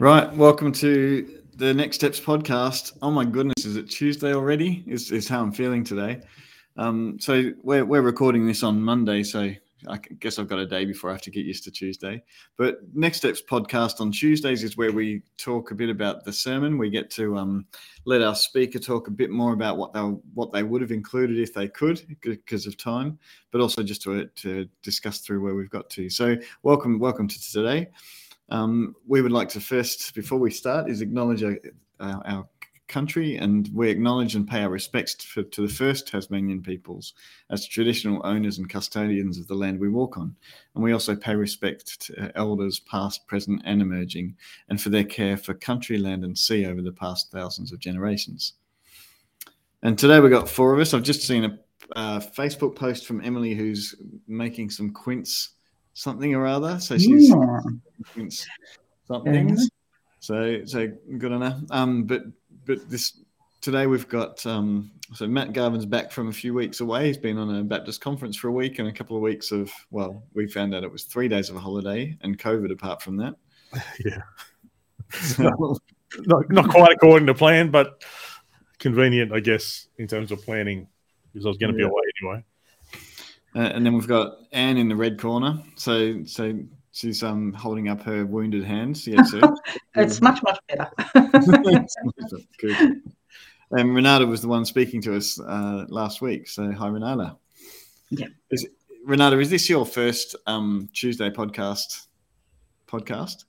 Right, welcome to the Next Steps podcast. Oh my goodness, is it Tuesday already? Is is how I'm feeling today. Um, so we're we're recording this on Monday, so I guess I've got a day before I have to get used to Tuesday. But Next Steps podcast on Tuesdays is where we talk a bit about the sermon. We get to um, let our speaker talk a bit more about what they what they would have included if they could because of time, but also just to to discuss through where we've got to. So welcome welcome to today. Um, we would like to first, before we start, is acknowledge our, our country and we acknowledge and pay our respects to, to, the first Tasmanian peoples as traditional owners and custodians of the land we walk on. And we also pay respect to elders past, present, and emerging, and for their care for country, land, and sea over the past thousands of generations. And today we've got four of us. I've just seen a Facebook post from Emily who's making some quince something or other. So she's yeah. something. Yeah. So so good on her. Um, but but this today we've got um, so Matt Garvin's back from a few weeks away. He's been on a Baptist conference for a week and a couple of weeks of well, we found out it was three days of a holiday and COVID apart from that. Yeah. So, not, not quite according to plan, but convenient, I guess, in terms of planning, because I was going to yeah. be away anyway. Uh, and then we've got Anne in the red corner. So so she's um holding up her wounded hands. Yes, sir. it's much much better. Good. And Renata was the one speaking to us uh, last week. So hi, Renata. Yeah. Is, Renata, is this your first um, Tuesday podcast? Podcast?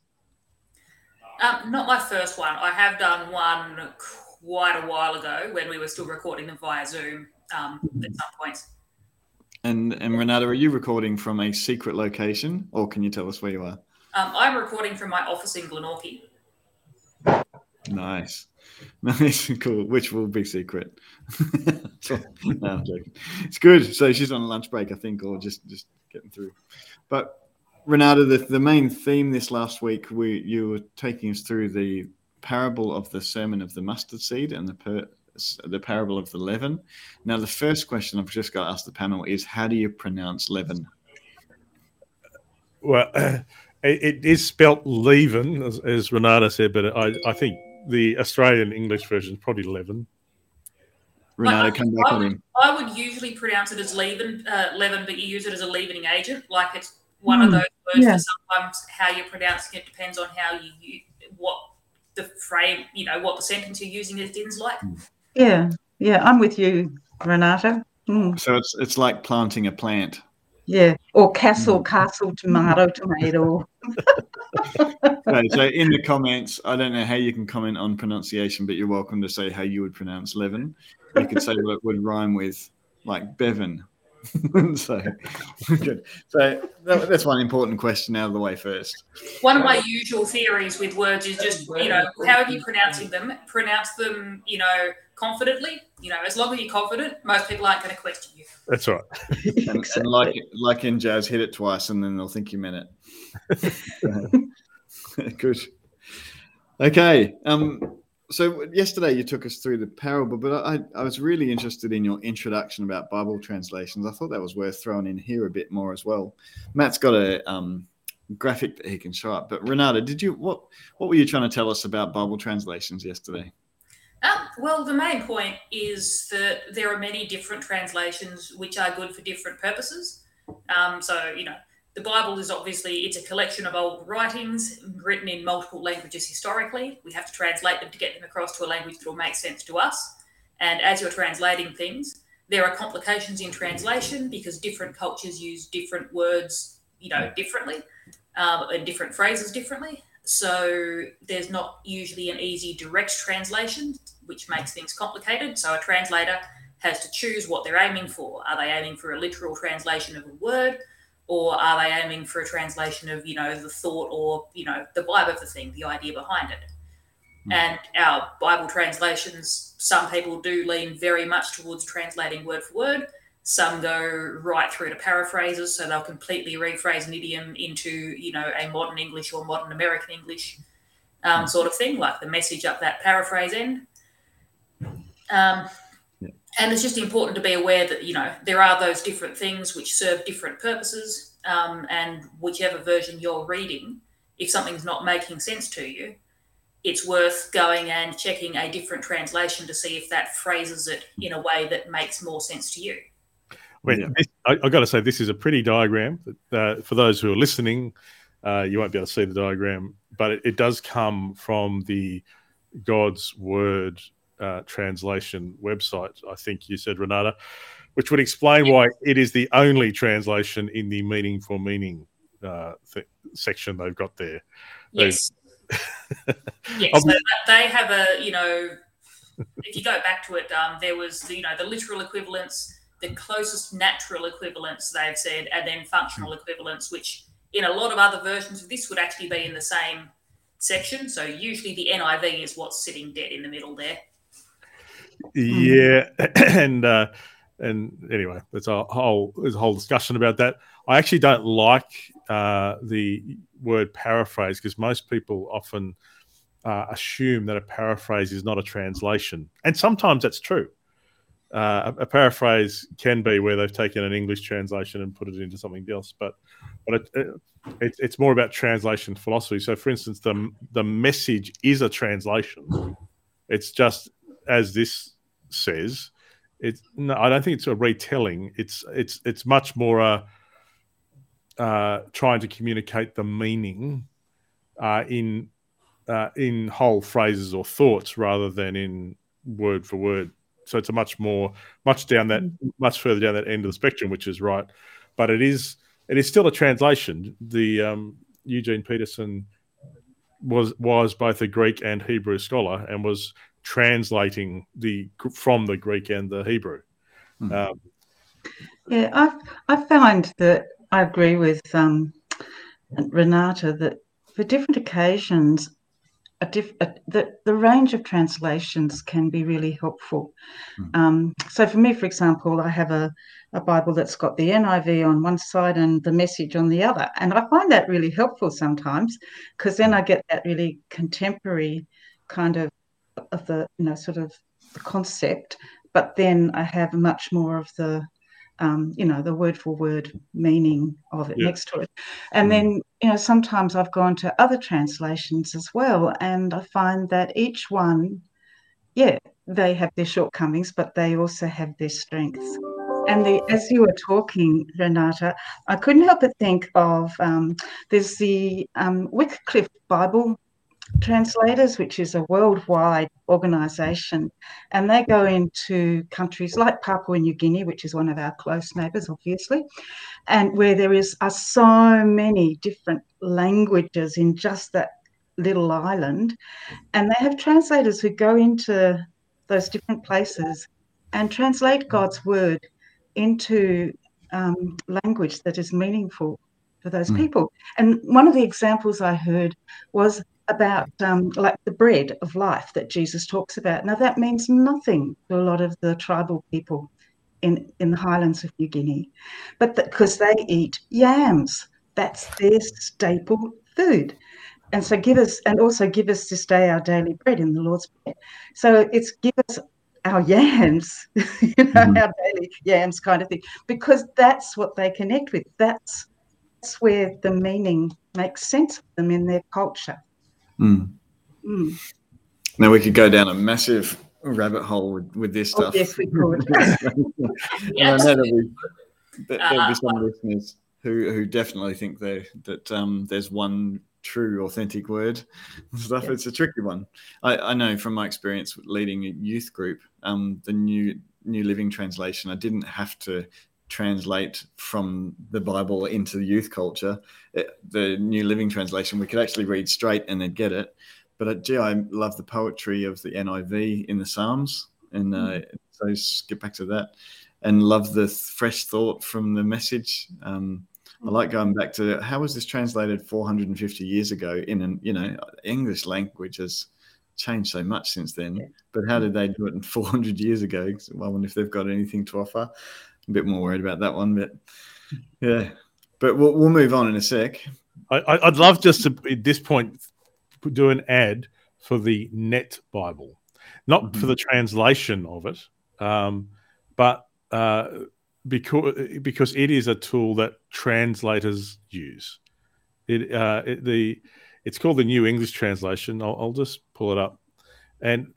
Um, not my first one. I have done one quite a while ago when we were still recording them via Zoom um, at some points. And and Renata, are you recording from a secret location, or can you tell us where you are? Um, I'm recording from my office in Glenorchy. Nice, nice, cool. Which will be secret. no, it's good. So she's on a lunch break, I think, or just just getting through. But Renata, the, the main theme this last week, we you were taking us through the parable of the sermon of the mustard seed and the per, the parable of the leaven. Now, the first question I've just got to ask the panel is how do you pronounce leaven? Well, it, it is spelt leaven, as, as, Renata said, but I, I think the Australian English version is probably leaven. Renata, come back I on in. I would usually pronounce it as leaven, uh, leaven, but you use it as a leavening agent. Like it's one mm, of hmm. those words yeah. that sometimes how you're pronouncing it depends on how you, you what the frame, you know, what the sentence you're using it in is like. Mm. Yeah, yeah, I'm with you, Renata. Mm. So it's it's like planting a plant. Yeah, or castle, mm. castle, tomato, tomato. okay, so in the comments, I don't know how you can comment on pronunciation, but you're welcome to say how you would pronounce Levin. You could say what would rhyme with like Bevan. so good. So that's one important question out of the way first. One of my usual theories with words is just you know how are you pronouncing them? Pronounce them, you know, confidently. You know, as long as you're confident, most people aren't going to question you. That's right. and, and, like like in jazz, hit it twice, and then they'll think you meant it. Good. Okay. Um. So yesterday you took us through the parable, but I, I was really interested in your introduction about Bible translations. I thought that was worth throwing in here a bit more as well. Matt's got a um, graphic that he can show up, but Renata, did you what what were you trying to tell us about Bible translations yesterday? Um, well, the main point is that there are many different translations which are good for different purposes. Um, so, you know, the Bible is obviously it's a collection of old writings written in multiple languages historically. We have to translate them to get them across to a language that will make sense to us. And as you're translating things, there are complications in translation because different cultures use different words, you know, differently, um, and different phrases differently. So there's not usually an easy direct translation, which makes things complicated. So a translator has to choose what they're aiming for. Are they aiming for a literal translation of a word? Or are they aiming for a translation of, you know, the thought or, you know, the vibe of the thing, the idea behind it? Mm. And our Bible translations, some people do lean very much towards translating word for word some go right through to paraphrases, so they'll completely rephrase an idiom into, you know, a modern English or modern American English um, sort of thing, like the message up that paraphrase end. Um, and it's just important to be aware that, you know, there are those different things which serve different purposes. Um, and whichever version you're reading, if something's not making sense to you, it's worth going and checking a different translation to see if that phrases it in a way that makes more sense to you. Well, Yeah. this, I, I've got to say, this is a pretty diagram. Uh, for those who are listening, uh, you won't be able to see the diagram, but it, it does come from the God's Word uh, translation website. I think you said, Renata, which would explain why it is the only translation in the meaning for meaning uh, th- section they've got there. Yes. yes. So they have a, you know, if you go back to it, um, there was, the, you know, the literal equivalents, the closest natural equivalents, they've said, and then functional equivalents, which in a lot of other versions of this would actually be in the same section. So usually the NIV is what's sitting dead in the middle there. Yeah, and uh, and anyway, there's a whole there's a whole discussion about that. I actually don't like uh, the word paraphrase because most people often uh, assume that a paraphrase is not a translation, and sometimes that's true. Uh, a, paraphrase can be where they've taken an English translation and put it into something else, but but it, it, it's it's more about translation philosophy. So, for instance, the the message is a translation. It's just as this says. It's no, I don't think it's a retelling. It's it's it's much more a uh, trying to communicate the meaning uh, in uh, in whole phrases or thoughts rather than in word for word. So it's a much more much down that much further down that end of the spectrum, which is right. But it is it is still a translation. The um, Eugene Peterson was was both a Greek and Hebrew scholar and was translating the from the Greek and the Hebrew. Hmm. Um, Yeah, I I find that I agree with um, Renata that for different occasions, a diff, a, the the range of translations can be really helpful. Mm. Um, so for me, for example, I have a a Bible that's got the NIV on one side and the message on the other, and I find that really helpful sometimes because then I get that really contemporary kind of of the you know sort of the concept, but then I have much more of the um, you know, the word for word meaning of it Yeah. next to it. And Mm. then, you know, sometimes I've gone to other translations as well, and I find that each one, yeah, they have their shortcomings, but they also have their strengths. And the, as you were talking, Renata, I couldn't help but think of um, there's the um, Wycliffe Bible Translators, which is a worldwide organisation, and they go into countries like Papua New Guinea, which is one of our close neighbours, obviously, and where there is are so many different languages in just that little island, and they have translators who go into those different places and translate God's word into um, language that is meaningful for those Mm. people. And one of the examples I heard was about um, like the bread of life that Jesus talks about. Now that means nothing to a lot of the tribal people in in the highlands of New Guinea, but because they eat yams, that's their staple food. And so give us, and also give us this day our daily bread in the Lord's Prayer. So it's give us our yams, you know, Mhm. our daily yams kind of thing, because that's what they connect with. That's that's where the meaning makes sense of them in their culture. Mm. Mm. Now we could go down a massive rabbit hole with, with this Oh, stuff. yes, we could. and I know that we, that there'll Uh, be some listeners who, who definitely think they, that um, there's one true, authentic word stuff. Yeah. It's a tricky one. I, I know from my experience leading a youth group, um, the new New Living Translation, I didn't have to translate from the Bible into the youth culture. It, the New Living Translation, we could actually read straight and then get it. But uh, gee, I love the poetry of the NIV in the Psalms, and uh, so skip back to that, and love the th- fresh thought from the message. Um, I like going back to how was this translated 450 years ago in an you know English language has changed so much since then. But how did they do it in 400 years ago? I wonder if they've got anything to offer. A bit more worried about that one, but yeah. But we'll, we'll move on in a sec. I, I'd love just to at this point do an ad for the Net Bible, not for Mhm. the translation of it, um, but uh, because because it is a tool that translators use. It, uh, it the It's called the New English Translation. I'll, I'll just pull it up. And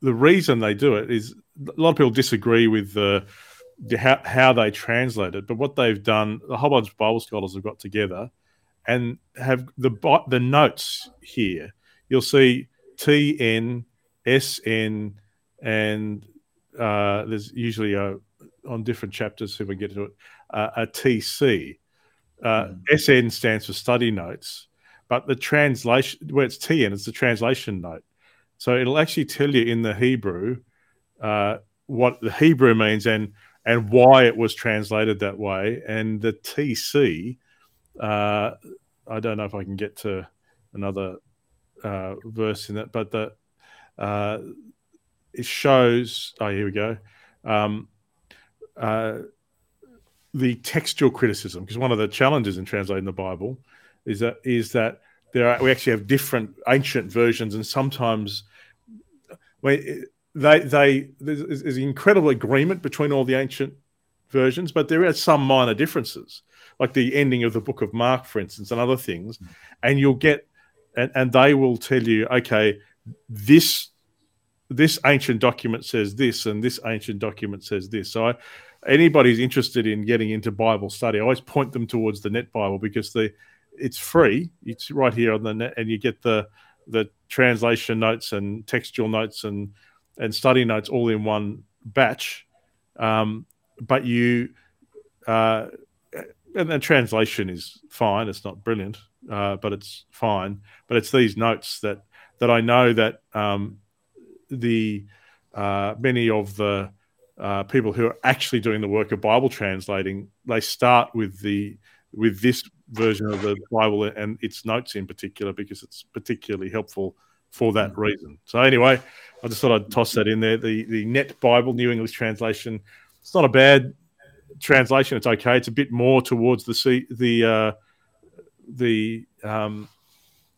the reason they do it is a lot of people disagree with the how, how they translate it, but what they've done, a whole bunch of Bible scholars have got together and have the the notes here. You'll see T N S N and uh, there's usually a on different chapters if we get to it uh, a TC. Uh, mm. SN stands for study notes, but the translation where it's TN, it's the translation note. So it'll actually tell you in the Hebrew uh, what the Hebrew means and and why it was translated that way. And the TC, uh, I don't know if I can get to another uh, verse in that, but the uh, it shows. Oh, here we go. Um, uh, the textual criticism, because one of the challenges in translating the Bible is that is that there are, we actually have different ancient versions, and sometimes they they there's, there's incredible agreement between all the ancient versions, but there are some minor differences, like the ending of the Book of Mark, for instance, and other things, hmm. and you'll get and, and they will tell you, okay, this this ancient document says this and this ancient document says this. So I, anybody's interested in getting into Bible study, I always point them towards the Net Bible because the it's free. It's right here on the net, and you get the the translation notes and textual notes and and study notes all in one batch. Um, but you uh, and the translation is fine. It's not brilliant, uh, but it's fine. But it's these notes that that I know that um, the uh, many of the uh, people who are actually doing the work of Bible translating, they start with the with this version of the Bible and its notes in particular because it's particularly helpful for that mm. reason. So anyway, I just thought I'd toss that in there. The the Net Bible, New English Translation, it's not a bad translation. It's okay. It's a bit more towards the C, the uh, the um,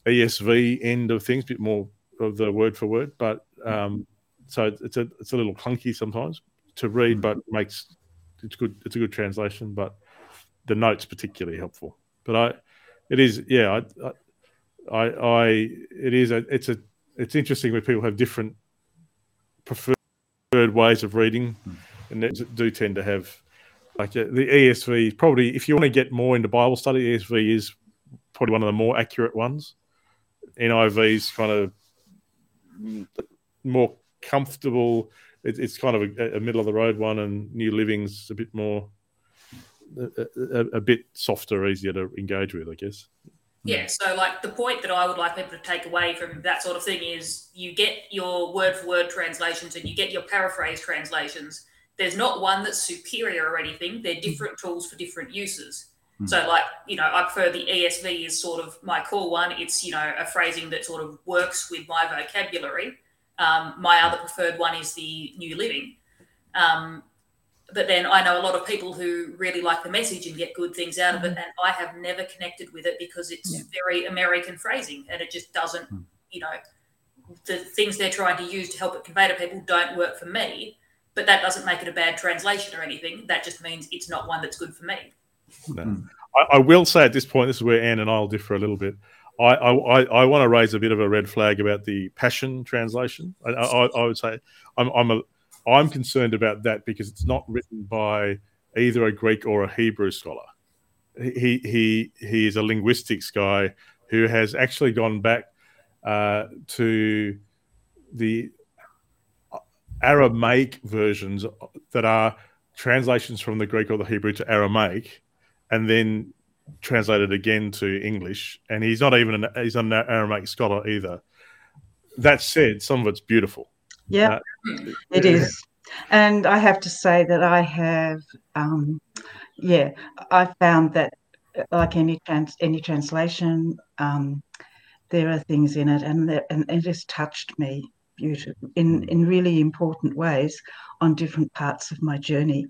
ESV end of things, a bit more of the word for word, but um, so it's a it's a little clunky sometimes to read, mm. but makes it's good. It's a good translation, but the notes particularly helpful. But I, it is yeah. I, I, I it is a it's a it's interesting when people have different preferred ways of reading, mm. and they do tend to have like uh, the ESV. Probably if you want to get more into Bible study, ESV is probably one of the more accurate ones. NIV is kind of more comfortable. It, it's kind of a, a, middle of the road one, and New Living's a bit more, a, a, a, bit softer, easier to engage with, I guess. Yeah, so like the point that I would like people to take away from that sort of thing is you get your word for word translations and you get your paraphrase translations. There's not one that's superior or anything. They're different tools for different uses. Mm. So, like, you know, I prefer the ESV is sort of my core one. It's, you know, a phrasing that sort of works with my vocabulary. Um, my other preferred one is the New Living. Um, but then I know a lot of people who really like the message and get good things out of it, mm-hmm. and I have never connected with it because it's yeah. very American phrasing and it just doesn't, mm. you know, the things they're trying to use to help it convey to people don't work for me. But that doesn't make it a bad translation or anything. That just means it's not one that's good for me. No. Hmm. I, I, will say at this point, this is where Anne and I will differ a little bit. I, I, I want to raise a bit of a red flag about the Passion translation. I, I, I would say I'm, I'm, a, I'm concerned about that because it's not written by either a Greek or a Hebrew scholar. He, he, he is a linguistics guy who has actually gone back uh, to the Aramaic versions that are translations from the Greek or the Hebrew to Aramaic, and then translated again to English, and he's not even an, he's an Aramaic scholar either. That said, some of it's beautiful. Yeah, uh, it is, and I have to say that I have, um, yeah, I found that like any trans any translation, um, there are things in it, and and it has touched me beautiful in in really important ways on different parts of my journey,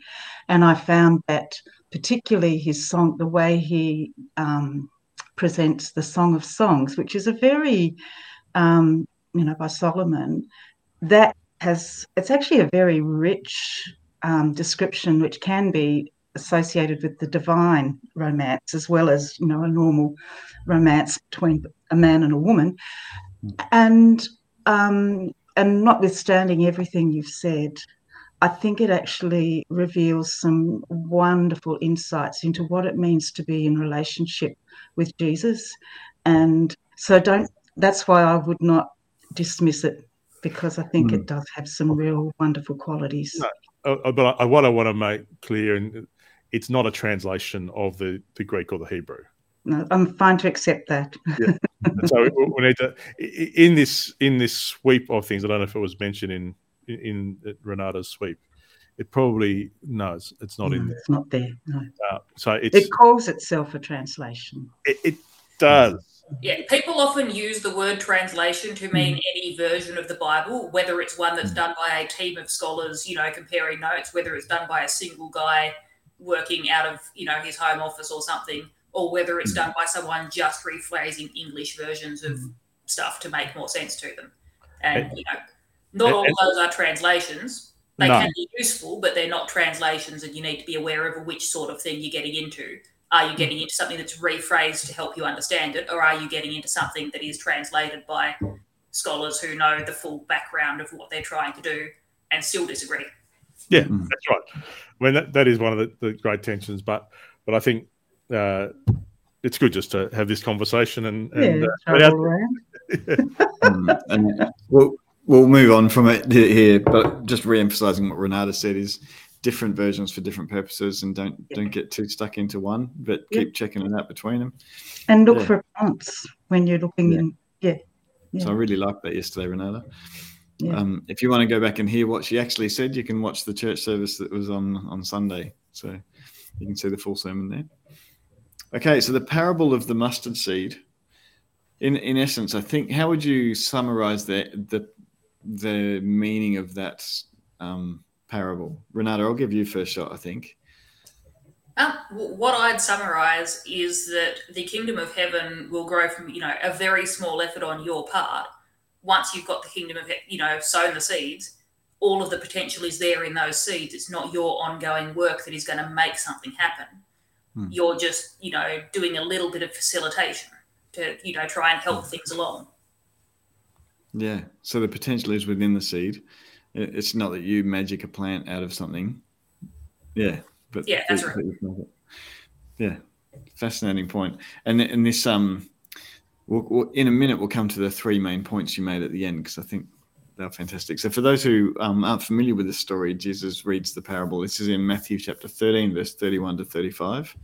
and I found that particularly his song, the way he um, presents the Song of Songs, which is a very, um, you know, by Solomon, that has, it's actually a very rich um, description, which can be associated with the divine romance as well as you know a normal romance between a man and a woman. And um, and notwithstanding everything you've said i think it actually reveals some wonderful insights into what it means to be in relationship with jesus. And so don't that's why i would not dismiss it because i think mm. it does have some real wonderful qualities no uh, but I, what I want to make clear, and it's not a translation of the, the Greek or the Hebrew. No, I'm fine to accept that. yeah. So we need to in this in this sweep of things. I don't know if it was mentioned in in, in Renata's sweep. It probably no, it's, it's not no, in there. It's not there. No. Uh, so it calls itself a translation. It, it does. Yeah, people often use the word translation to mean mm. any version of the Bible, whether it's one that's hmm. done by a team of scholars, you know, comparing notes, whether it's done by a single guy working out of, you know, his home office or something, or whether it's mm. done by someone just rephrasing English versions of stuff to make more sense to them. And, you know, not all of those are translations. They no. can be useful, but they're not translations, and you need to be aware of which sort of thing you're getting into. Are you getting into something that's rephrased to help you understand it, or are you getting into something that is translated by scholars who know the full background of what they're trying to do and still disagree? Yeah, mm. that's right. I mean, that, that is one of the, the great tensions, but but I think uh, it's good just to have this conversation and, and, yeah, uh, um, and we'll, we'll move on from it here, but just re-emphasizing what Renata said is different versions for different purposes and don't yeah. don't get too stuck into one but yeah. keep checking it out between them and look yeah. for prompts when you're looking in yeah. so i really liked that yesterday renata um, if you want to go back and hear what she actually said you can watch the church service that was on on sunday so you can see the full sermon there okay so the parable of the mustard seed in in essence i think how would you summarize the the the meaning of that um, parable? Renata, I'll give you first shot, I think. Um, what I'd summarize is that the kingdom of heaven will grow from, you know, a very small effort on your part. Once you've got the kingdom of, you know, sown the seeds, all of the potential is there in those seeds. It's not your ongoing work that is going to make something happen. Hmm. You're just, you know, doing a little bit of facilitation to, you know, try and help hmm. things along. Yeah. So the potential is within the seed. It's not that you magic a plant out of something. Yeah, but yeah, that's right. Yeah, fascinating point. And and this um, we'll, we'll, in a minute we'll come to the three main points you made at the end because I think they're fantastic. So for those who um, aren't familiar with this story, Jesus reads the parable. This is in Matthew chapter thirteen, verse thirty-one to thirty-five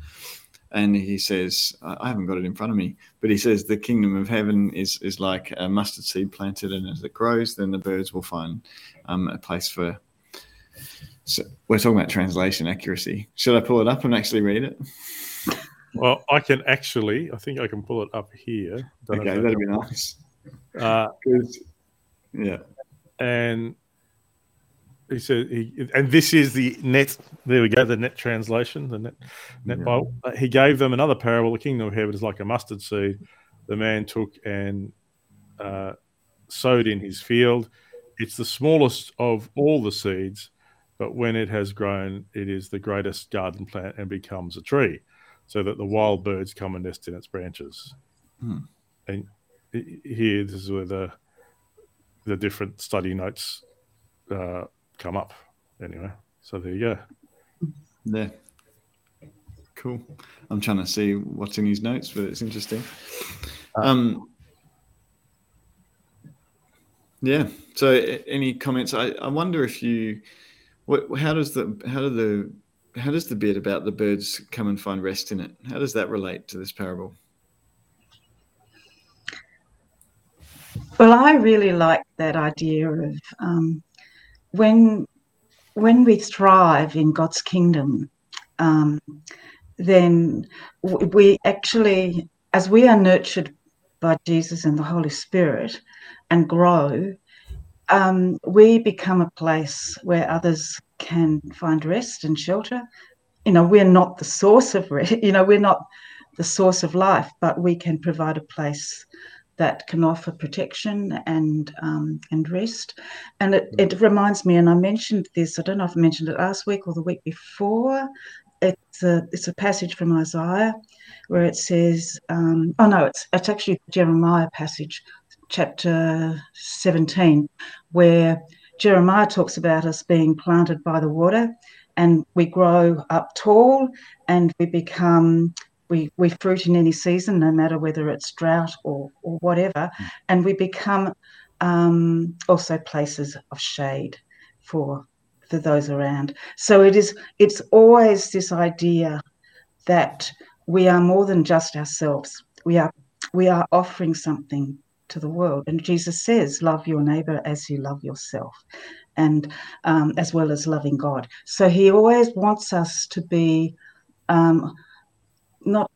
and he says, I haven't got it in front of me, but he says the kingdom of heaven is is like a mustard seed planted, and as it grows, then the birds will find um, a place for. So we're talking about translation accuracy. Should I pull it up and actually read it? Well, I can actually. I think I can pull it up here. Don't okay, that'd be nice. Uh, yeah, and he said, he, and this is the net. There we go, the net translation, the net net yeah. Bible. He gave them another parable. The kingdom of heaven is like a mustard seed. The man took and uh, sowed in his field. It's the smallest of all the seeds, but when it has grown, it is the greatest garden plant and becomes a tree, so that the wild birds come and nest in its branches. Hmm. And here, this is where the the different study notes uh, come up anyway. So there you go. Yeah. Cool. I'm trying to see what's in his notes, but it's interesting. Uh, um, yeah. So, any comments? I, I wonder if you, what, how does the how do the how does the bit about the birds come and find rest in it? How does that relate to this parable? Well, I really like that idea of um, when when we thrive in God's kingdom, um, then we actually, as we are nurtured by Jesus and the Holy Spirit and grow, um, we become a place where others can find rest and shelter. You know, we're not the source of you know, we're not the source of life, but we can provide a place that can offer protection and um, and rest. And it, it reminds me, and I mentioned this, I don't know if I mentioned it last week or the week before, it's a it's a passage from Isaiah where it says, um, oh no, it's it's actually Jeremiah passage, chapter 17, where Jeremiah talks about us being planted by the water and we grow up tall and we become we, we fruit in any season, no matter whether it's drought or, or whatever, mm. and we become um, also places of shade for for those around. So it is it's always this idea that we are more than just ourselves. We are we are offering something to the world. And Jesus says, Love your neighbor as you love yourself, and um, as well as loving God. So he always wants us to be um, not,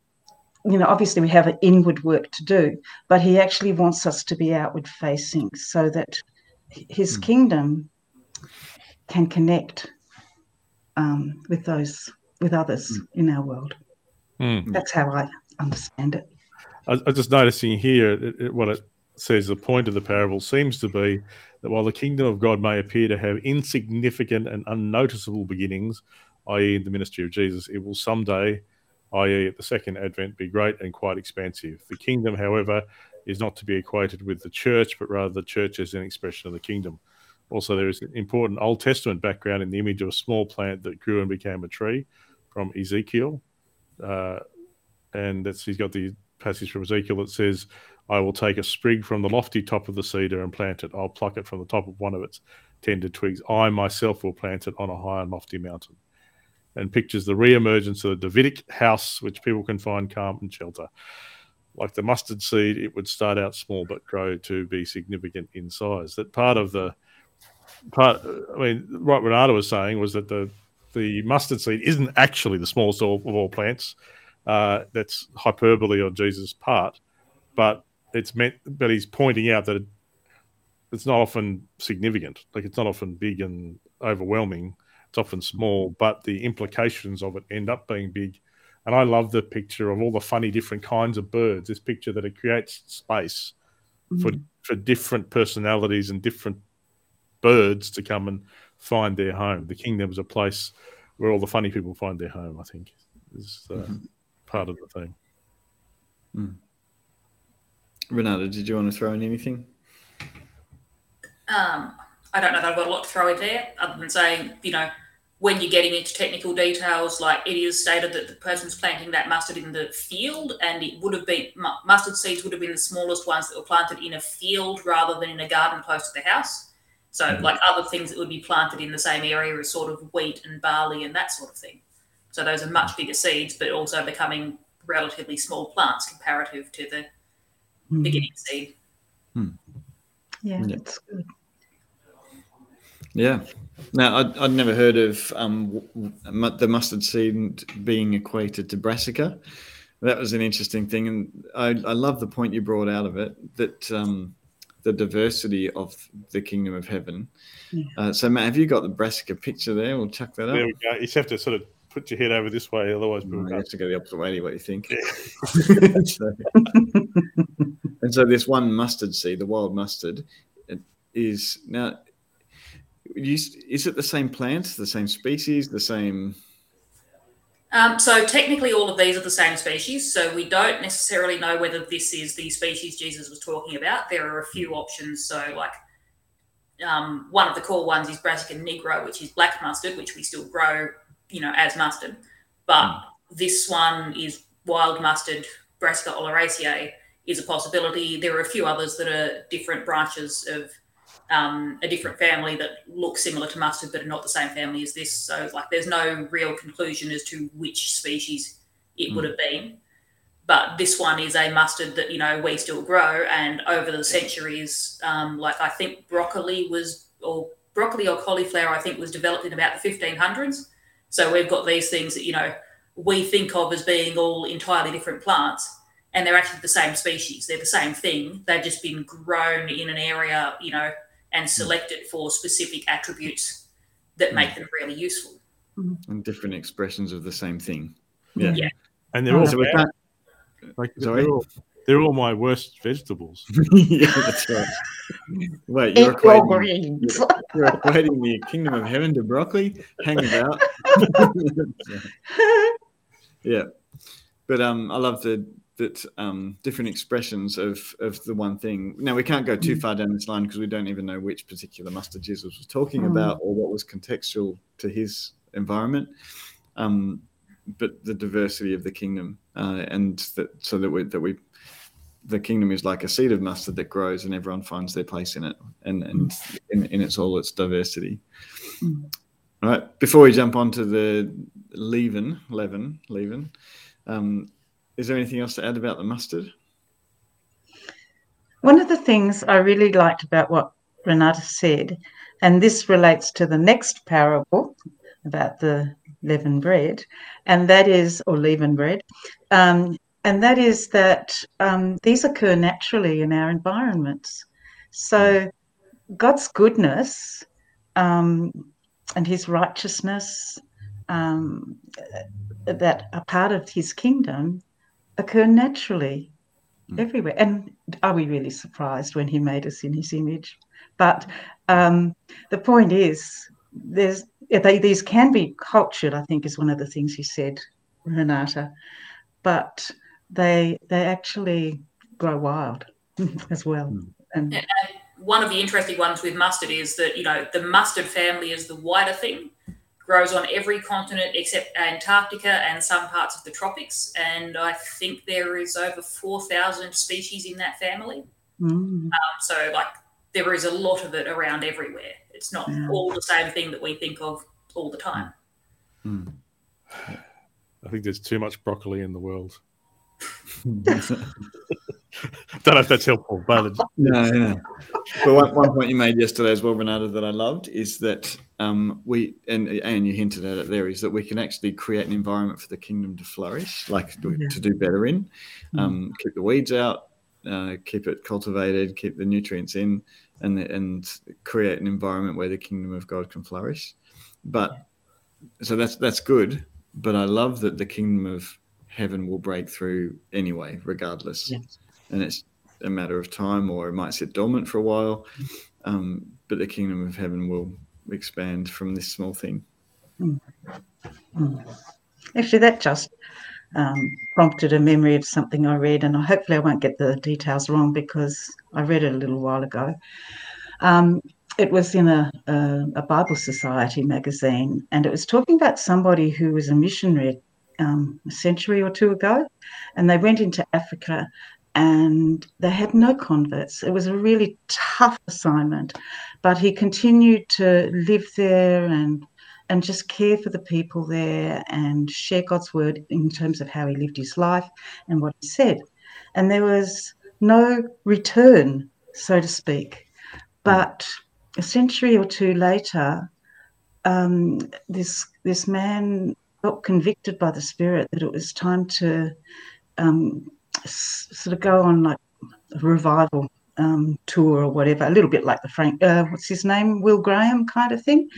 you know, obviously we have an inward work to do, but he actually wants us to be outward facing so that his mm. kingdom can connect um, with those, with others mm. in our world. Mm. That's how I understand it. I, am just noticing here it, it, what it says the point of the parable seems to be that while the kingdom of God may appear to have insignificant and unnoticeable beginnings, i.e., the ministry of Jesus, it will someday, i.e., at the second advent, be great and quite expansive. The kingdom, however, is not to be equated with the church, but rather the church as an expression of the kingdom. Also, there is an important Old Testament background in the image of a small plant that grew and became a tree from Ezekiel. Uh, and that's he's got the passage from Ezekiel that says, I will take a sprig from the lofty top of the cedar and plant it. I'll pluck it from the top of one of its tender twigs. I myself will plant it on a high and lofty mountain. And pictures the re emergence of the Davidic house, which people can find calm and shelter. Like the mustard seed, it would start out small but grow to be significant in size. That part of the part, I mean, what Renata was saying was that the the mustard seed isn't actually the smallest of all plants. Uh, that's hyperbole on Jesus' part, but it's meant. But he's pointing out that it, it's not often significant. Like it's not often big and overwhelming. It's often small, but the implications of it end up being big. And I love the picture of all the funny different kinds of birds. This picture that it creates space mm-hmm. for for different personalities and different birds to come and find their home. The kingdom is a place where all the funny people find their home. I think is uh, mm-hmm part of the thing. Mm. Renata, did you want to throw in anything? Um, I don't know that I've got a lot to throw in there, other than saying, you know, when you're getting into technical details, like it is stated that the person's planting that mustard in the field, and it would have been mustard seeds would have been the smallest ones that were planted in a field rather than in a garden close to the house. So, mm-hmm. like other things that would be planted in the same area as sort of wheat and barley and that sort of thing. So those are much bigger seeds, but also becoming relatively small plants comparative to the mm. beginning seed. Hmm. Yeah, yeah, that's good. Yeah. Now, I'd, I'd never heard of um, the mustard seed being equated to brassica. That was an interesting thing. And I, I love the point you brought out of it that um, the diversity of the kingdom of heaven. Yeah. Uh, so, Matt, have you got the brassica picture there? We'll chuck that up. There we go. You just have to sort of put your head over this way, otherwise people no, you have to go the opposite way. What you think? so, and so this one mustard seed, the wild mustard, is now. Is it the same plant, the same species, the same? Um, so technically, all of these are the same species. So we don't necessarily know whether this is the species Jesus was talking about. There are a few options. So like um, one of the core ones is Brassica nigra, which is black mustard, which we still grow you know, as mustard. But mm. this one is wild mustard, Brassica oleracea is a possibility. There are a few others that are different branches of um, a different family that look similar to mustard but are not the same family as this. So, like, there's no real conclusion as to which species it mm. would have been. But this one is a mustard that you know we still grow, and over the centuries, um, like I think broccoli was, or broccoli or cauliflower, I think was developed in about the 1500s. So we've got these things that, you know, we think of as being all entirely different plants, and they're actually the same species. They're the same thing. They've just been grown in an area, you know, and hmm. selected for specific attributes that make hmm. them really useful. Mm-hmm. And different expressions of the same thing. Yeah. yeah. And they're all so like Sorry? They're all, they're all my worst vegetables. yeah, that's right. Wait, you're Eat your equating, you're equating the kingdom of heaven to broccoli? Hang about. yeah, but um, I love the that um different expressions of of the one thing. Now we can't go too Mm. far down this line because we don't even know which particular mustard Jesus was talking Mm. about or what was contextual to his environment. Um, but the diversity of the kingdom, uh, and that so that we that we the kingdom is like a seed of mustard that grows and everyone finds their place in it and and in, in its all its diversity. Mm. All right. Before we jump on to the leaven, leaven, leaven, um, is there anything else to add about the mustard? One of the things I really liked about what Renata said, and this relates to the next parable about the leavened bread, and that is, or leavened bread, um, and that is that um, these occur naturally in our environments. So God's goodness um, and His righteousness um, that are part of His kingdom occur naturally Mm. everywhere. And are we really surprised when He made us in His image? But um, the point is, there's they, these can be cultured. I think is one of the things you said, Renata. But they they actually grow wild as well. Mm. And Yeah. One of the interesting ones with mustard is that, you know, the mustard family is the wider thing, grows on every continent except Antarctica and some parts of the tropics. And I think there is over 4,000 species in that family. mm, Um, so, like, there is a lot of it around everywhere. It's not Yeah. all the same thing that we think of all the time. Hmm. I think there's too much broccoli in the world. Don't know if that's helpful, but it's, no, no. But one, one point you made yesterday as well, Renata, that I loved is that um, we and and you hinted at it there is that we can actually create an environment for the kingdom to flourish, like to, Yeah. to do better in, um, keep the weeds out, uh, keep it cultivated, keep the nutrients in, and and create an environment where the kingdom of God can flourish. But so that's that's good. But I love that the kingdom of heaven will break through anyway, regardless Yes. And it's a matter of time, or it might sit dormant for a while. Um, but the kingdom of heaven will expand from this small thing. Mm. Actually, that just um, prompted a memory of something I read, and hopefully I won't get the details wrong because I read it a little while ago. Um, it was in a, a, a Bible Society magazine, and it was talking about somebody who was a missionary um, a century or two ago, and they went into Africa and they had no converts. It was a really tough assignment, but he continued to live there and and just care for the people there and share God's word in terms of how he lived his life and what he said. And there was no return, so to speak. But a century or two later, um, this this man felt convicted by the Spirit that it was time to um, sort of go on like a revival um, tour or whatever, a little bit like the Frank, uh, what's his name, Will Graham kind of thing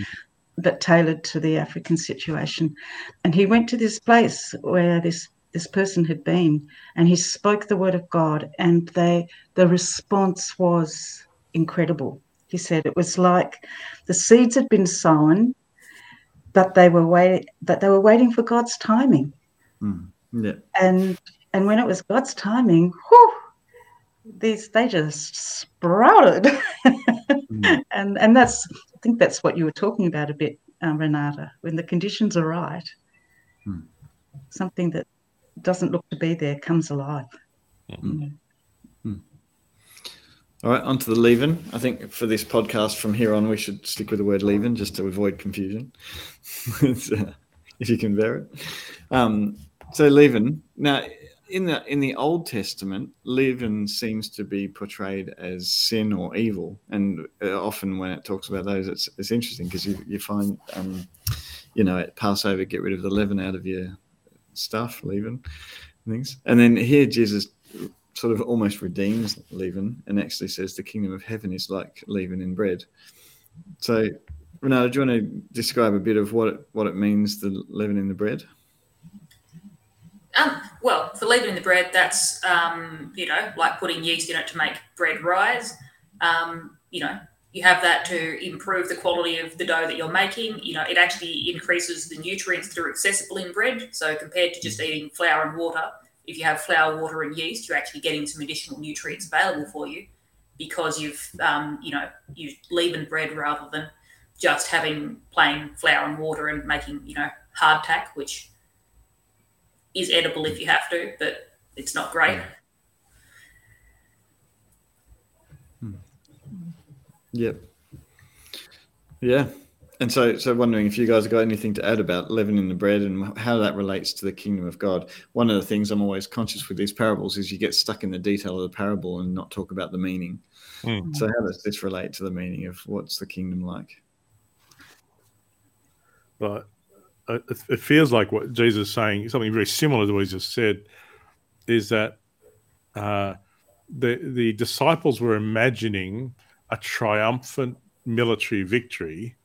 but tailored to the African situation. And he went to this place where this this person had been, and he spoke the word of God, and they the response was incredible. He said it was like the seeds had been sown, but they were wait that they were waiting for God's timing. Mm. Yeah. And and when it was God's timing, whew, these they just sprouted. Mm. and and that's I think that's what you were talking about a bit, um, Renata. When the conditions are right, Hmm. something that doesn't look to be there comes alive. Hmm. Mm. All right, on to the leaven. I think for this podcast from here on, we should stick with the word leaven just to avoid confusion, if you can bear it. Um, so leaven. Now, in the in the Old Testament, leaven seems to be portrayed as sin or evil, and uh, often when it talks about those, it's it's interesting because you you find, um, you know, at Passover, get rid of the leaven out of your stuff, leaven things, and then here Jesus sort of almost redeems leaven and actually says the kingdom of heaven is like leaven in bread. So, Renata, do you want to describe a bit of what it, what it means, the leaven in the bread? Um, well, for leavening the bread, that's um, you know like putting yeast in it to make bread rise. Um, you know, you have that to improve the quality of the dough that you're making. You know, it actually increases the nutrients that are accessible in bread. So compared to just eating flour and water, if you have flour, water, and yeast, you're actually getting some additional nutrients available for you because you've um, you know you leavened bread rather than just having plain flour and water and making you know hardtack, which is edible if you have to, but it's not great. Yep. Yeah. And so, so wondering if you guys have got anything to add about leavening the bread and how that relates to the kingdom of God. One of the things I'm always conscious with these parables is you get stuck in the detail of the parable and not talk about the meaning. Mm. So, how does this relate to the meaning of what's the kingdom like? But uh, it feels like what Jesus is saying, something very similar to what he just said, is that uh, the the disciples were imagining a triumphant military victory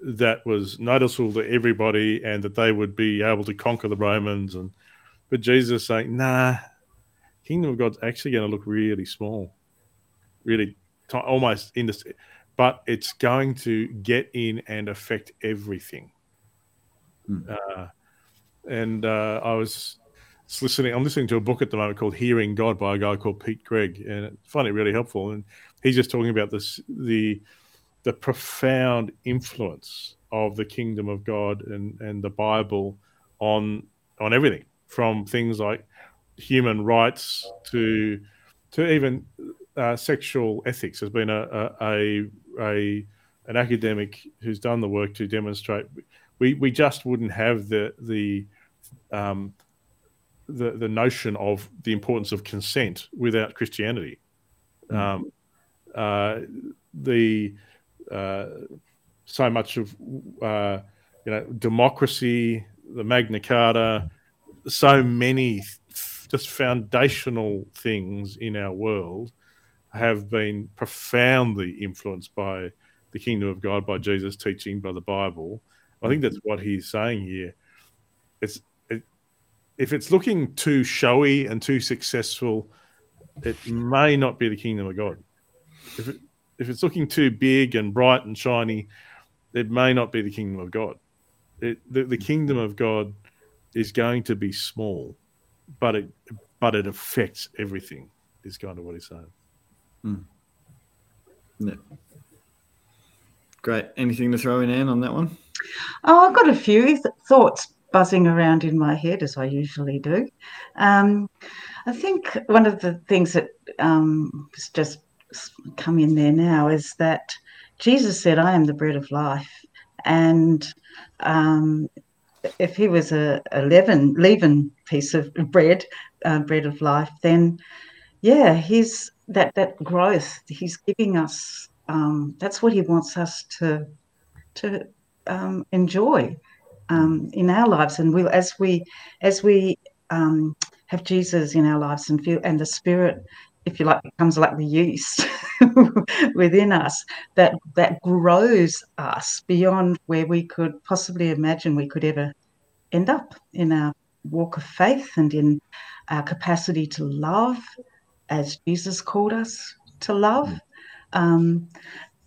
that was noticeable to everybody and that they would be able to conquer the Romans and but Jesus is saying, nah, kingdom of God's actually going to look really small, really t- almost in this, but it's going to get in and affect everything. Mm. Uh, and uh, I was listening. I'm listening to a book at the moment called "Hearing God" by a guy called Pete Greig, and I find it really helpful. And he's just talking about this the the profound influence of the kingdom of God and, and the Bible on on everything from things like human rights to to even uh, sexual ethics. There's been a, a, a, a an academic who's done the work to demonstrate we, we just wouldn't have the the um, the the notion of the importance of consent without Christianity. Mm-hmm. Um, uh, the uh, so much of uh, you know democracy, the Magna Carta, so many just foundational things in our world have been profoundly influenced by the kingdom of God, by Jesus' teaching, by the Bible. I think that's what he's saying here. It's it, if it's looking too showy and too successful, it may not be the kingdom of God. If it, if it's looking too big and bright and shiny, it may not be the kingdom of God. It, the, the kingdom of God is going to be small, but it but it affects everything. Is kind of what he's saying. Mm. Great. Anything to throw in, Anne, on that one? Oh, I've got a few thoughts buzzing around in my head as I usually do. Um, I think one of the things that um, has just come in there now is that Jesus said, I am the bread of life. And um, if he was a, a leaven, leaven piece of bread, uh, bread of life, then yeah, he's that that growth. He's giving us. Um, that's what he wants us to to um, enjoy um, in our lives, and we as we as we um, have Jesus in our lives and feel and the Spirit, if you like, becomes like the yeast within us that that grows us beyond where we could possibly imagine we could ever end up in our walk of faith and in our capacity to love as Jesus called us to love. Mm. Um,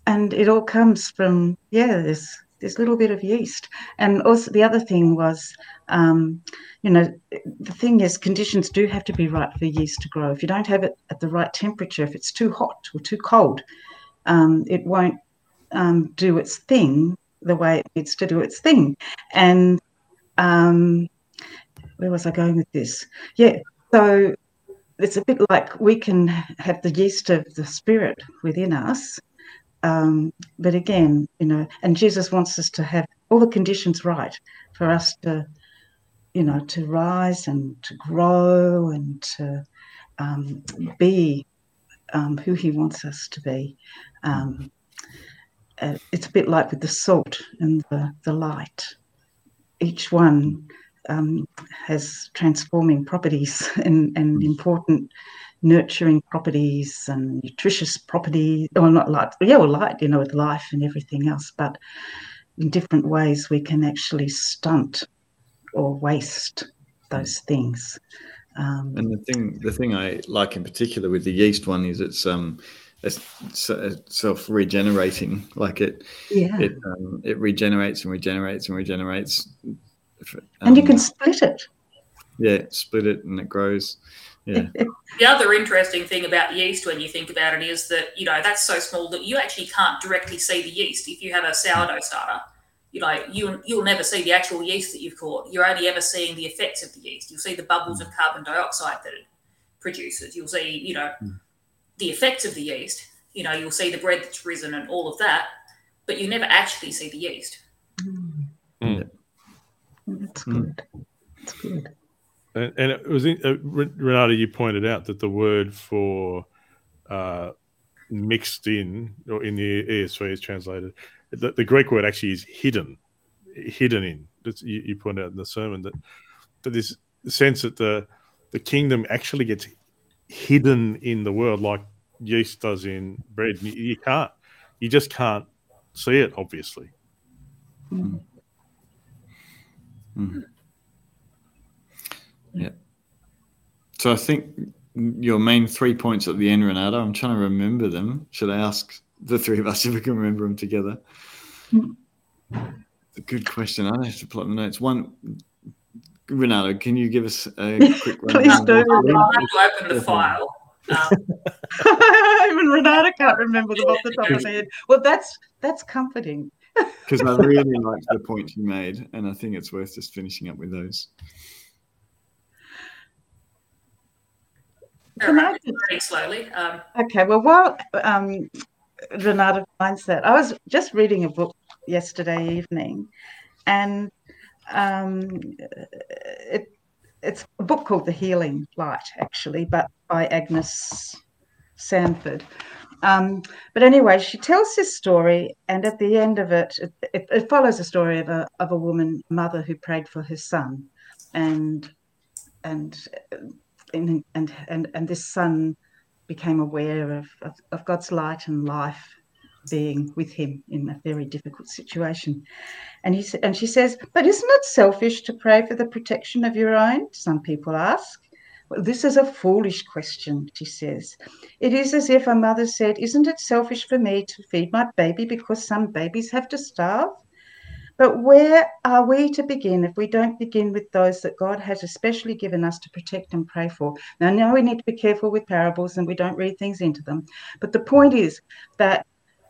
and it all comes from, yeah, this this little bit of yeast. And also, the other thing was, um, you know, the thing is, conditions do have to be right for yeast to grow. If you don't have it at the right temperature, if it's too hot or too cold, um, it won't um, do its thing the way it needs to do its thing. And um, where was I going with this? Yeah, so it's a bit like we can have the yeast of the spirit within us um, but again, you know, and Jesus wants us to have all the conditions right for us to, you know, to rise and to grow and to um, be um, who He wants us to be. Um, uh, it's a bit like with the salt and the, the light. Each one um, has transforming properties and, and important nurturing properties and nutritious properties, or not light, yeah, well, light, you know, with life and everything else, but in different ways we can actually stunt or waste those things. Um, And the thing, the thing I like in particular with the yeast one is it's um, it's self regenerating. Like it, yeah, it um, it regenerates and regenerates and regenerates. and you Um, can split it. yeah, split it and it grows. Yeah, The other interesting thing about yeast when you think about it is that, you know, that's so small that you actually can't directly see the yeast. If you have a sourdough starter, you know, you, you'll never see the actual yeast that you've caught. You're only ever seeing the effects of the yeast. You'll see the bubbles of carbon dioxide that it produces. You'll see, you know, Mm. the effects of the yeast. You know, you'll see the bread that's risen and all of that, but you never actually see the yeast. Mm. Mm. That's Mm. good. That's good. And, and it was uh, Renata. You pointed out that the word for uh, mixed in, or in the ESV is translated. The, the Greek word actually is hidden, hidden in. You, you pointed out in the sermon that that this sense that the the kingdom actually gets hidden in the world, like yeast does in bread. You, you can't, you just can't see it. Obviously, Mm. So I think your main three points at the end, Renata. I'm trying to remember them. Should I ask the three of us if we can remember them together? A good question. I have to plot the notes. One, Renata, can you give us a quick Please do. I'll have to open the file. Um, Even Renata can't remember them off the top of her head. Well, that's that's comforting. Because I really liked the points you made, and I think it's worth just finishing up with those. Can I very slowly. Um, Okay, well, while um, Renata finds that, I was just reading a book yesterday evening, and um, it, it's a book called The Healing Light, actually, but by Agnes Sanford. Um, but anyway, she tells this story, and at the end of it, it, it, it follows the story of a of a woman, mother who prayed for her son, and and and and and, and this son became aware of, of, of God's light and life being with him in a very difficult situation. And he and she says, "But isn't it selfish to pray for the protection of your own?" Some people ask. This is a foolish question, she says. It is as if a mother said, Isn't it selfish for me to feed my baby because some babies have to starve? But where are we to begin if we don't begin with those that God has especially given us to protect and pray for? Now, now we need to be careful with parables and we don't read things into them. But the point is that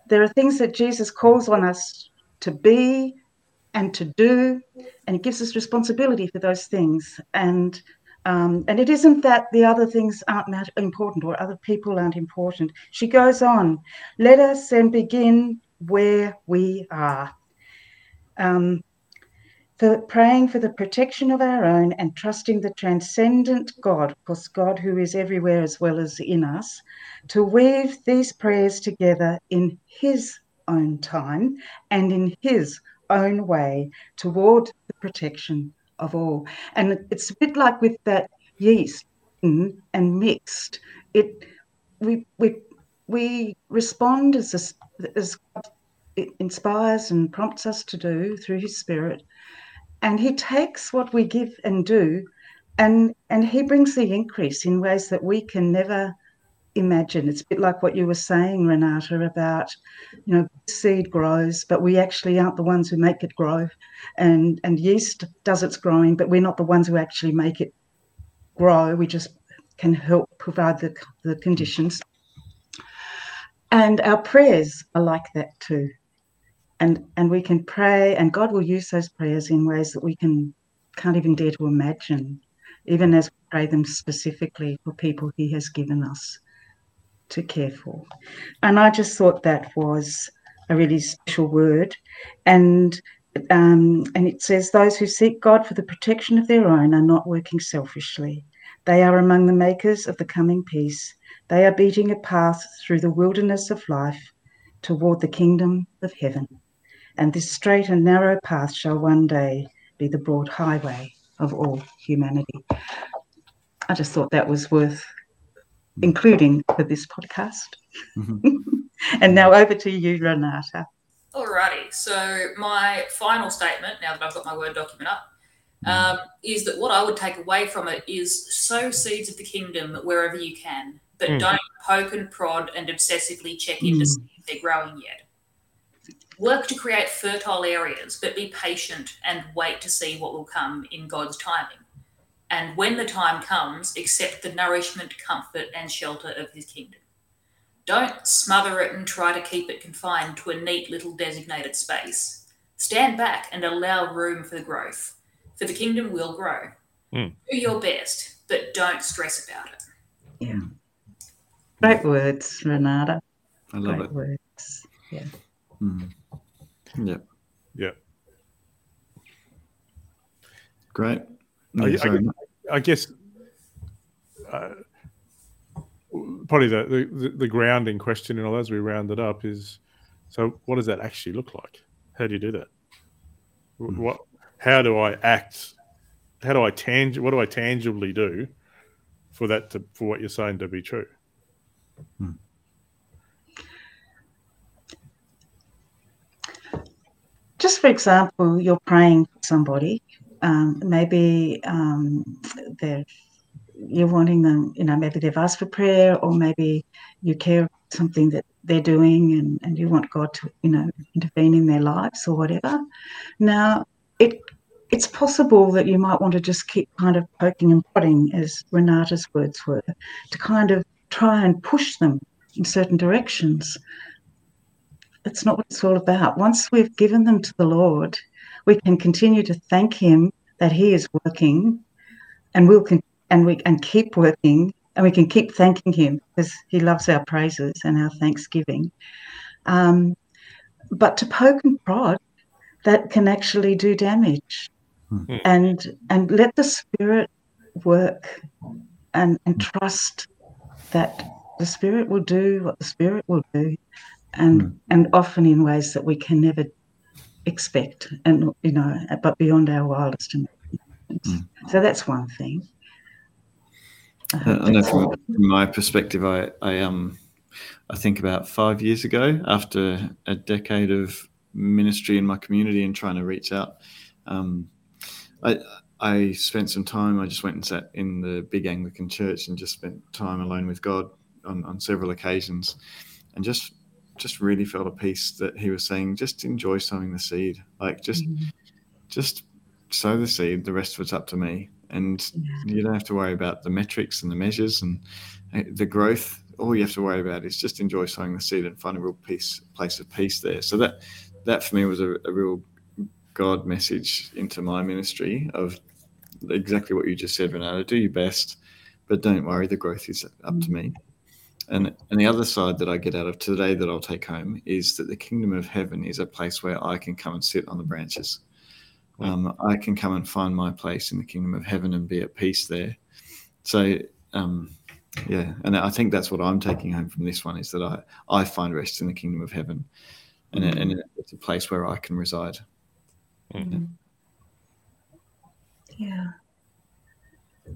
there are things that Jesus calls on us to be and to do, and it gives us responsibility for those things. And um, and it isn't that the other things aren't important or other people aren't important. She goes on, let us then begin where we are. Um, for praying for the protection of our own and trusting the transcendent God, of course, God who is everywhere as well as in us, to weave these prayers together in His own time and in His own way toward the protection of all. And it's a bit like with that yeast and mixed. It we we we respond as a, as inspires and prompts us to do through His Spirit, and He takes what we give and do, and and He brings the increase in ways that we can never imagine. It's a bit like what you were saying, Renata, about you know seed grows, but we actually aren't the ones who make it grow, and and yeast does its growing, but we're not the ones who actually make it grow. We just can help provide the the conditions. And our prayers are like that too. And and we can pray, and God will use those prayers in ways that we can can't even dare to imagine, even as we pray them specifically for people He has given us to care for. And I just thought that was a really special word. And um, and it says those who seek God for the protection of their own are not working selfishly. They are among the makers of the coming peace. They are beating a path through the wilderness of life toward the kingdom of heaven. And this straight and narrow path shall one day be the broad highway of all humanity. I just thought that was worth including for this podcast. and now over to you, Renata. Alrighty, so my final statement, now that I've got my Word document up, um, is that what I would take away from it is sow seeds of the kingdom wherever you can, but Mm. don't poke and prod and obsessively check in to Mm. see if they're growing yet. Work to create fertile areas, but be patient and wait to see what will come in God's timing. And when the time comes, accept the nourishment, comfort, and shelter of His kingdom. Don't smother it and try to keep it confined to a neat little designated space. Stand back and allow room for the growth, for the kingdom will grow. Mm. Do your best, but don't stress about it. Yeah. Great words, Renata. I love Great it. words. Mm. Yep. Yeah. Great. I- I. I guess uh, probably the, the the grounding question in all as we round it up is so what does that actually look like? How do you do that? Wh- What? How do I act? How do I tang? What do I tangibly do for that to for what you're saying to be true? Just for example, you're praying for somebody. Um, maybe um, they're you're wanting them, you know, maybe they've asked for prayer, or maybe you care about something that they're doing, and, and you want God to, you know, intervene in their lives or whatever. Now, it it's possible that you might want to just keep kind of poking and prodding, as Renata's words were, to kind of try and push them in certain directions. That's not what it's all about. Once we've given them to the Lord, we can continue to thank Him that He is working, and we'll con- and we and keep working, and we can keep thanking Him because He loves our praises and our thanksgiving. Um, but to poke and prod, that can actually do damage, Hmm. and and let the Spirit work, and and trust that the Spirit will do what the Spirit will do, and Hmm. and often in ways that we can never expect, and you know, but beyond our wildest imaginations. So that's one thing. I Uh, I know from, from my perspective, I, I um, I think about five years ago, after a decade of ministry in my community and trying to reach out, um, I I spent some time. I just went and sat in the big Anglican church and just spent time alone with God on, on several occasions, and just just really felt a peace that He was saying, just enjoy sowing the seed, like just Mhm. just sow the seed. The rest of it's up to me, and Yeah. you don't have to worry about the metrics and the measures and uh, the growth. All you have to worry about is just enjoy sowing the seed and find a real peace, place of peace there. So that that for me was a, a real God message into my ministry of exactly what you just said, Renata. Do your best, but don't worry. The growth is up to me. And and the other side that I get out of today that I'll take home is that the kingdom of heaven is a place where I can come and sit on the branches. Um, I can come and find my place in the kingdom of heaven and be at peace there. So um, yeah, and I think that's what I'm taking home from this one is that I I find rest in the kingdom of heaven, and, it- and it's a place where I can reside. Mhm. Yeah.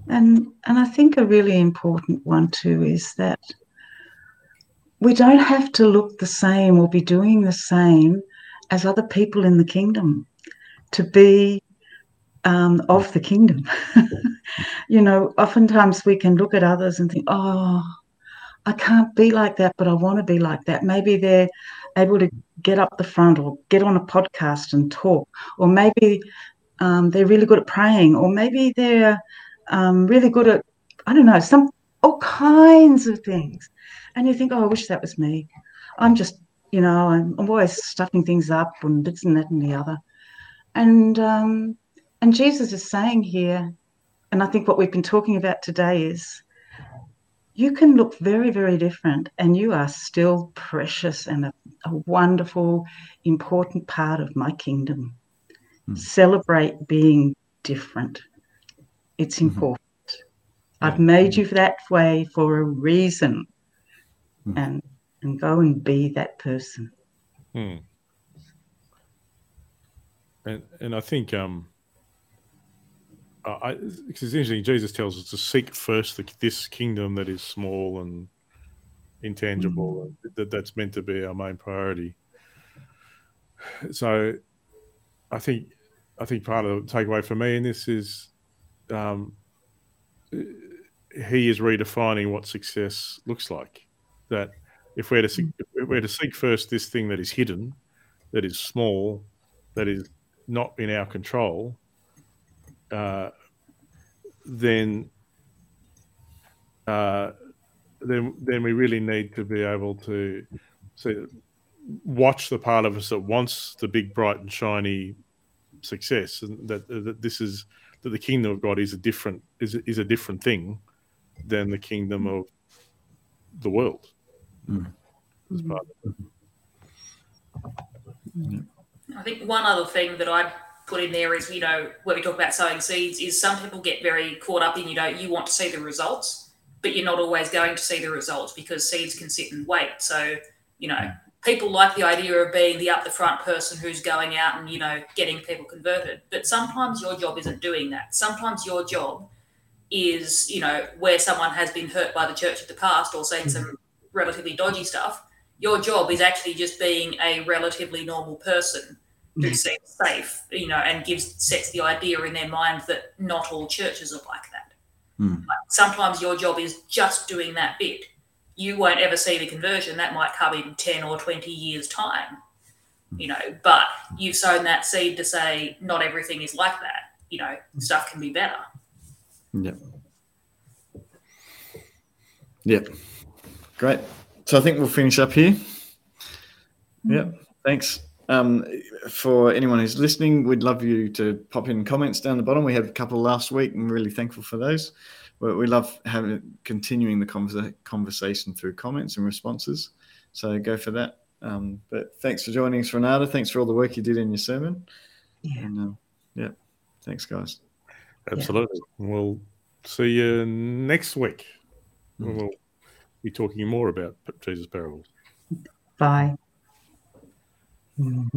And and I think a really important one too is that we don't have to look the same or be doing the same as other people in the kingdom to be um, of the kingdom. you know, oftentimes we can look at others and think, oh, I can't be like that, but I want to be like that. Maybe they're able to get up the front or get on a podcast and talk, or maybe um, they're really good at praying, or maybe they're um, really good at, I don't know, some all kinds of things. And you think, oh, I wish that was me. I'm just, you know, I'm, I'm always stuffing things up and this and that and the other. And um, and Jesus is saying here, and I think what we've been talking about today is you can look very, very different and you are still precious and a, a wonderful, important part of my kingdom. Hmm. Celebrate being different. It's Mhm. important. I've made you that way for a reason. Hmm. And and go and be that person. Hmm. And and I think um, I, it's interesting. Jesus tells us to seek first the, this kingdom that is small and intangible. and That that's meant to be our main priority. So, I think I think part of the takeaway for me in this is um, he is redefining what success looks like. That if we're to seek, if we're to seek first this thing that is hidden, that is small, that is not in our control, uh, then uh, then then we really need to be able to see, watch the part of us that wants the big, bright, and shiny success, and that, that this is that the kingdom of God is a different is is a different thing than the kingdom of the world. Mm. As part of it. I think one other thing that I'd put in there is, you know, when we talk about sowing seeds, is some people get very caught up in, you know, you want to see the results, but you're not always going to see the results because seeds can sit and wait. So, you know, people like the idea of being the up the front person who's going out and, you know, getting people converted. But sometimes your job isn't doing that. Sometimes your job is, you know, where someone has been hurt by the church of the past or seen some relatively dodgy stuff. Your job is actually just being a relatively normal person who seems safe, you know, and gives sets the idea in their mind that not all churches are like that. Mm. Like sometimes your job is just doing that bit. You won't ever see the conversion. That might come in 10 or 20 years' time, you know, but you've sown that seed to say not everything is like that. You know, stuff can be better. Yep. Yep. Great. So I think we'll finish up here. Yep. Thanks. Um, for anyone who's listening, we'd love you to pop in comments down the bottom. We had a couple last week, and really thankful for those. But we love having continuing the conversa- conversation through comments and responses. So go for that. Um, but thanks for joining us, Renata. Thanks for all the work you did in your sermon. Yeah. And um, yeah, thanks, guys. Absolutely. We'll see you next week. Mm. We'll be talking more about Jesus parables. Bye. Mm.